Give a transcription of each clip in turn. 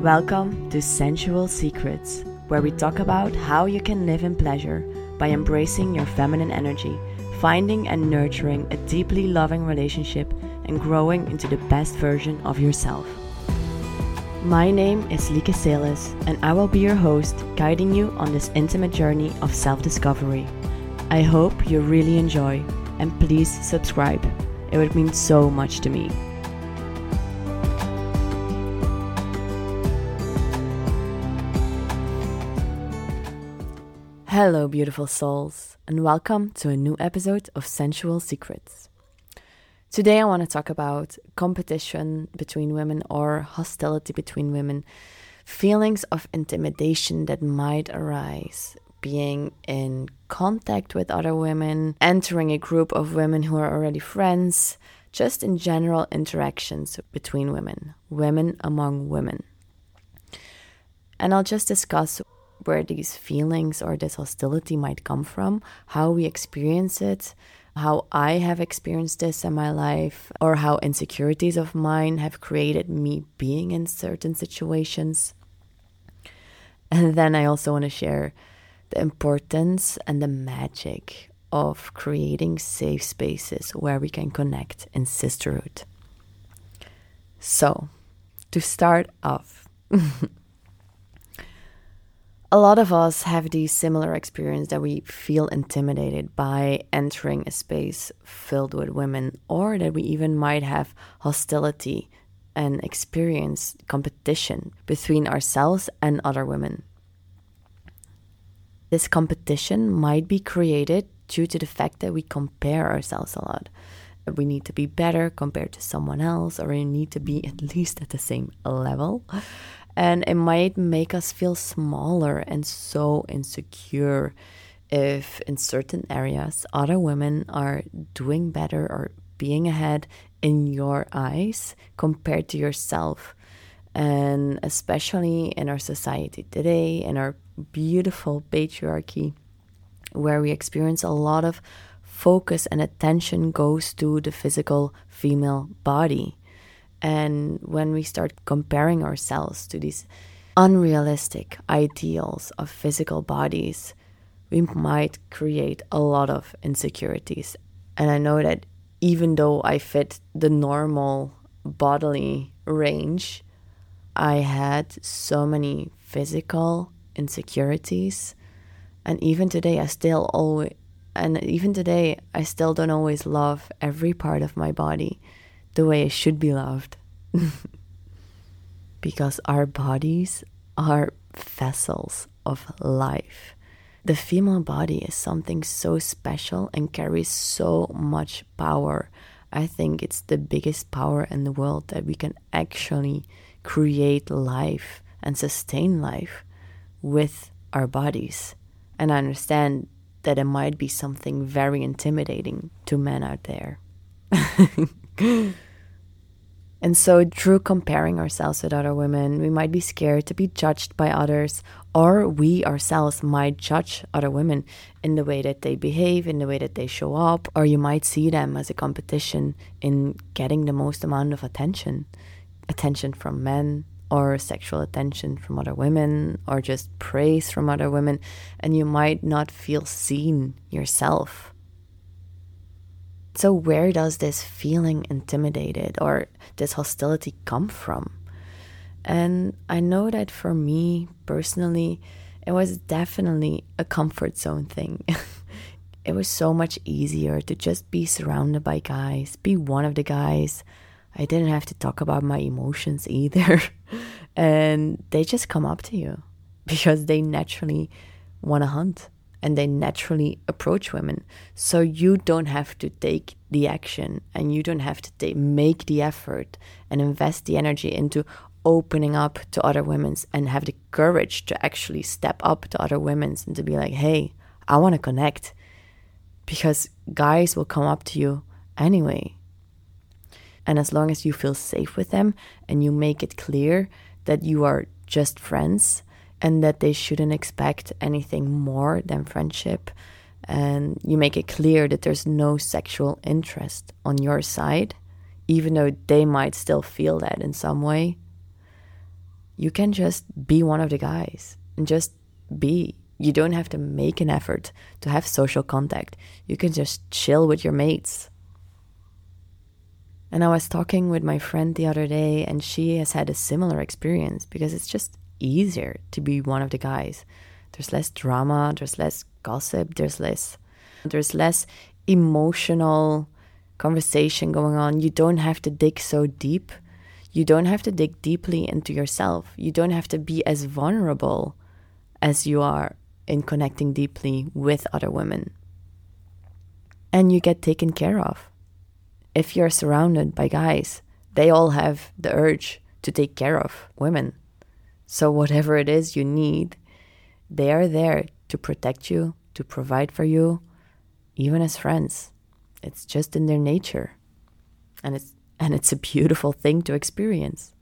Welcome to Sensual Secrets, where we talk about how you can live in pleasure by embracing your feminine energy, finding and nurturing a deeply loving relationship, and growing into the best version of yourself. My name is Lieke Selis, and I will be your host, guiding you on this intimate journey of self discovery. I hope you really enjoy, and please subscribe. It would mean so much to me. Hello, beautiful souls, and welcome to a new episode of Sensual Secrets. Today, I want to talk about competition between women or hostility between women, feelings of intimidation that might arise, being in contact with other women, entering a group of women who are already friends, just in general interactions between women, women among women. And I'll just discuss where these feelings or this hostility might come from, how we experience it, how I have experienced this in my life, or how insecurities of mine have created me being in certain situations. And then I also want to share the importance and the magic of creating safe spaces where we can connect in sisterhood. So, to start off, a lot of us have the similar experience that we feel intimidated by entering a space filled with women, or that we even might have hostility and experience competition between ourselves and other women. This competition might be created due to the fact that we compare ourselves a lot. We need to be better compared to someone else, or we need to be at least at the same level and it might make us feel smaller and so insecure if in certain areas other women are doing better or being ahead in your eyes compared to yourself. And especially in our society today in our beautiful patriarchy where we experience a lot of focus and attention goes to the physical female body and when we start comparing ourselves to these unrealistic ideals of physical bodies, we might create a lot of insecurities. And I know that even though I fit the normal bodily range, I had so many physical insecurities. And even today, I still always, and even today, I still don't always love every part of my body the way it should be loved. because our bodies are vessels of life. The female body is something so special and carries so much power. I think it's the biggest power in the world that we can actually create life and sustain life with our bodies. And I understand that it might be something very intimidating to men out there. And so, through comparing ourselves with other women, we might be scared to be judged by others, or we ourselves might judge other women in the way that they behave, in the way that they show up, or you might see them as a competition in getting the most amount of attention attention from men, or sexual attention from other women, or just praise from other women, and you might not feel seen yourself so, where does this feeling intimidated or this hostility come from? And I know that for me personally, it was definitely a comfort zone thing. it was so much easier to just be surrounded by guys, be one of the guys. I didn't have to talk about my emotions either. and they just come up to you because they naturally want to hunt and they naturally approach women. So you don't have to take the action and you don't have to make the effort and invest the energy into opening up to other women's and have the courage to actually step up to other women's and to be like, hey, I want to connect. Because guys will come up to you anyway. And as long as you feel safe with them and you make it clear that you are just friends and that they shouldn't expect anything more than friendship. And you make it clear that there's no sexual interest on your side, even though they might still feel that in some way, you can just be one of the guys and just be. You don't have to make an effort to have social contact. You can just chill with your mates. And I was talking with my friend the other day, and she has had a similar experience because it's just easier to be one of the guys. There's less drama, there's less gossip, there's less there's less emotional conversation going on. You don't have to dig so deep. You don't have to dig deeply into yourself. You don't have to be as vulnerable as you are in connecting deeply with other women. And you get taken care of. If you're surrounded by guys, they all have the urge to take care of women. So, whatever it is you need, they are there to protect you, to provide for you, even as friends. It's just in their nature. And it's and it's a beautiful thing to experience.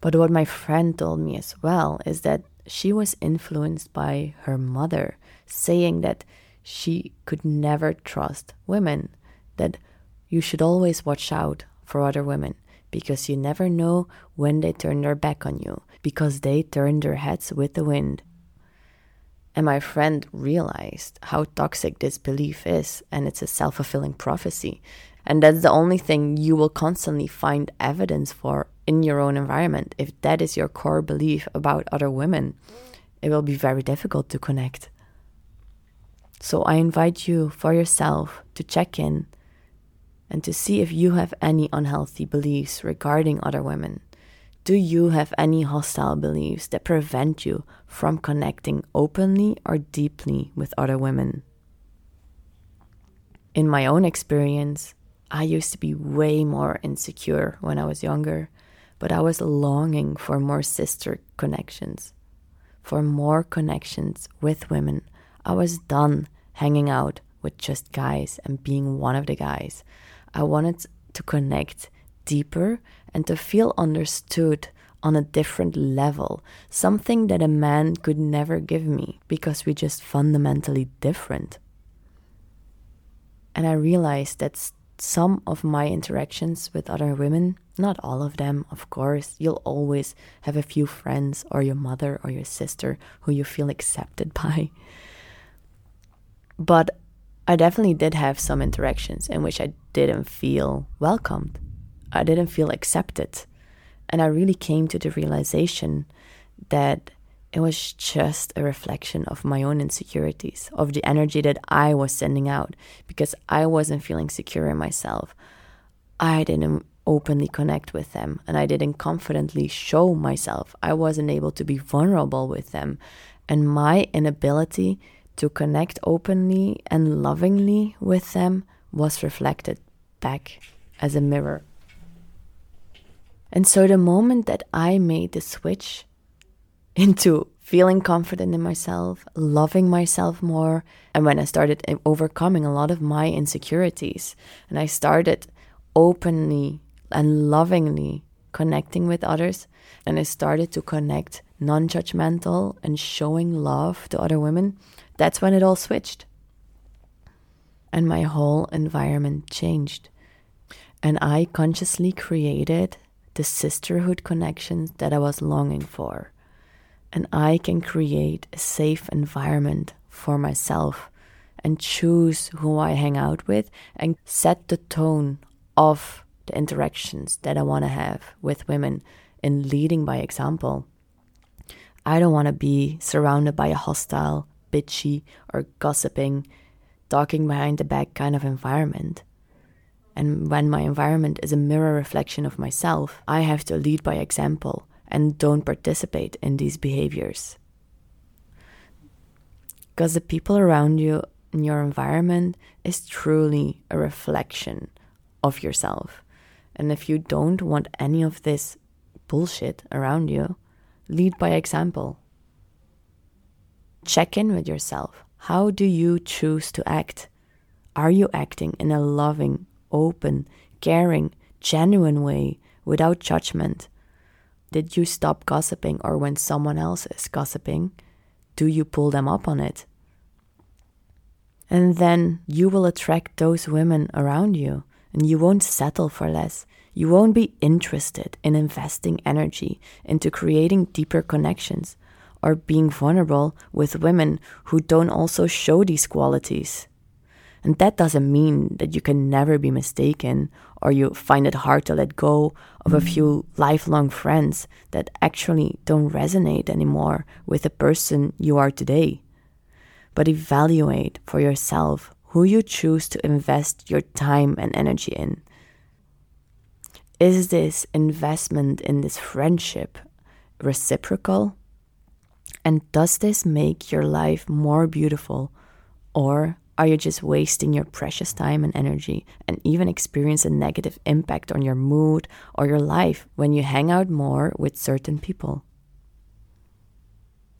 But what my friend told me as well is that she was influenced by her mother saying that she could never trust women, that you should always watch out for other women because you never know when they turn their back on you, because they turn their heads with the wind. And my friend realized how toxic this belief is, and it's a self fulfilling prophecy. And that's the only thing you will constantly find evidence for in your own environment. If that is your core belief about other women, it will be very difficult to connect. So I invite you for yourself to check in and to see if you have any unhealthy beliefs regarding other women. Do you have any hostile beliefs that prevent you from connecting openly or deeply with other women? In my own experience, I used to be way more insecure when I was younger, but I was longing for more sister connections, for more connections with women. I was done hanging out with just guys and being one of the guys. I wanted to connect deeper and to feel understood on a different level, something that a man could never give me because we're just fundamentally different. And I realized that some of my interactions with other women, not all of them, of course, you'll always have a few friends or your mother or your sister who you feel accepted by. But I definitely did have some interactions in which I didn't feel welcomed. I didn't feel accepted. And I really came to the realization that it was just a reflection of my own insecurities, of the energy that I was sending out because I wasn't feeling secure in myself. I didn't openly connect with them and I didn't confidently show myself. I wasn't able to be vulnerable with them. And my inability to connect openly and lovingly with them was reflected back as a mirror. And so the moment that I made the switch into feeling confident in myself, loving myself more, and when I started overcoming a lot of my insecurities, and I started openly and lovingly connecting with others, and I started to connect non judgmental and showing love to other women, that's when it all switched. And my whole environment changed. And I consciously created the sisterhood connections that I was longing for. And I can create a safe environment for myself and choose who I hang out with and set the tone of the interactions that I want to have with women in leading by example. I don't want to be surrounded by a hostile, bitchy, or gossiping, talking behind the back kind of environment. And when my environment is a mirror reflection of myself, I have to lead by example and don't participate in these behaviors. Because the people around you in your environment is truly a reflection of yourself. And if you don't want any of this bullshit around you, lead by example. Check in with yourself. How do you choose to act? Are you acting in a loving, open, caring, genuine way without judgment? Did you stop gossiping, or when someone else is gossiping, do you pull them up on it? And then you will attract those women around you, and you won't settle for less. You won't be interested in investing energy into creating deeper connections or being vulnerable with women who don't also show these qualities. And that doesn't mean that you can never be mistaken or you find it hard to let go of a few lifelong friends that actually don't resonate anymore with the person you are today. But evaluate for yourself who you choose to invest your time and energy in. Is this investment in this friendship reciprocal? And does this make your life more beautiful or are you just wasting your precious time and energy and even experience a negative impact on your mood or your life when you hang out more with certain people?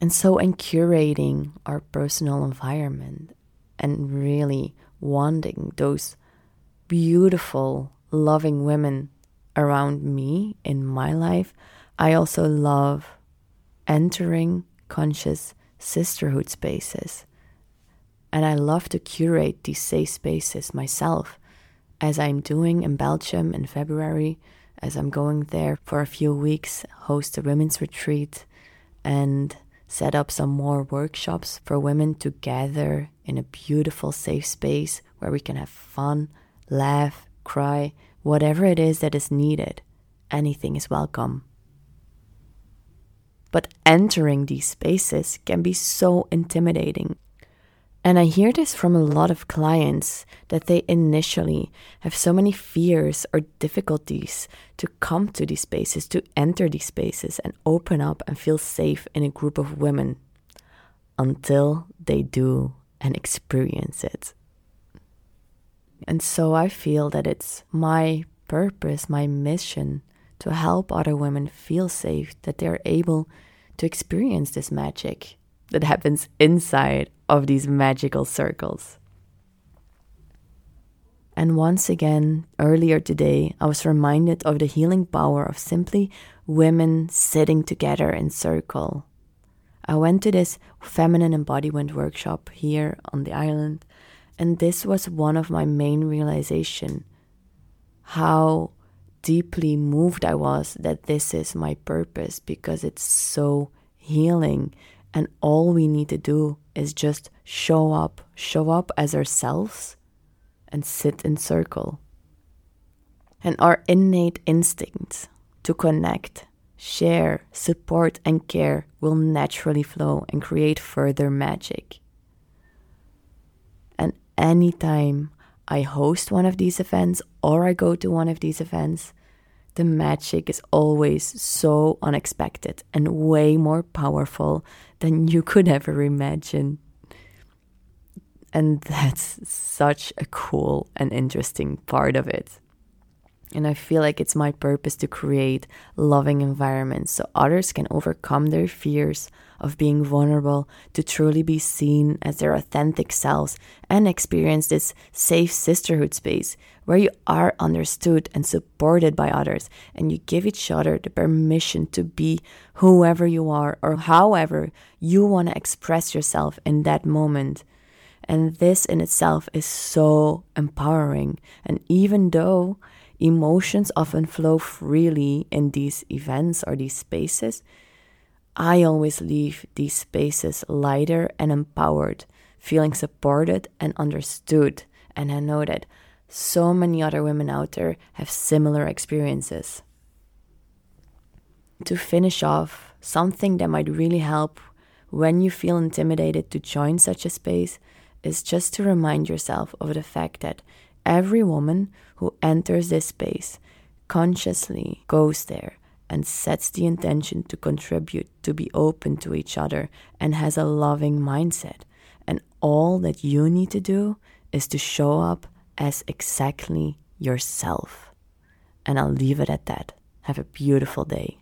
And so, in curating our personal environment and really wanting those beautiful, loving women around me in my life, I also love entering conscious sisterhood spaces and I love to curate these safe spaces myself, as I'm doing in Belgium in February, as I'm going there for a few weeks, host a women's retreat, and set up some more workshops for women to gather in a beautiful, safe space where we can have fun, laugh, cry, whatever it is that is needed. Anything is welcome. But entering these spaces can be so intimidating and I hear this from a lot of clients that they initially have so many fears or difficulties to come to these spaces, to enter these spaces and open up and feel safe in a group of women until they do and experience it. And so I feel that it's my purpose, my mission to help other women feel safe, that they're able to experience this magic that happens inside of these magical circles. And once again, earlier today, I was reminded of the healing power of simply women sitting together in circle. I went to this feminine embodiment workshop here on the island, and this was one of my main realization how deeply moved I was that this is my purpose because it's so healing and all we need to do is just show up, show up as ourselves and sit in circle. And our innate instincts to connect, share, support, and care will naturally flow and create further magic. And anytime I host one of these events or I go to one of these events, the magic is always so unexpected and way more powerful than you could ever imagine. And that's such a cool and interesting part of it. And I feel like it's my purpose to create loving environments so others can overcome their fears of being vulnerable, to truly be seen as their authentic selves, and experience this safe sisterhood space where you are understood and supported by others, and you give each other the permission to be whoever you are or however you want to express yourself in that moment. And this in itself is so empowering. And even though Emotions often flow freely in these events or these spaces. I always leave these spaces lighter and empowered, feeling supported and understood. And I know that so many other women out there have similar experiences. To finish off, something that might really help when you feel intimidated to join such a space is just to remind yourself of the fact that Every woman who enters this space consciously goes there and sets the intention to contribute, to be open to each other, and has a loving mindset. And all that you need to do is to show up as exactly yourself. And I'll leave it at that. Have a beautiful day.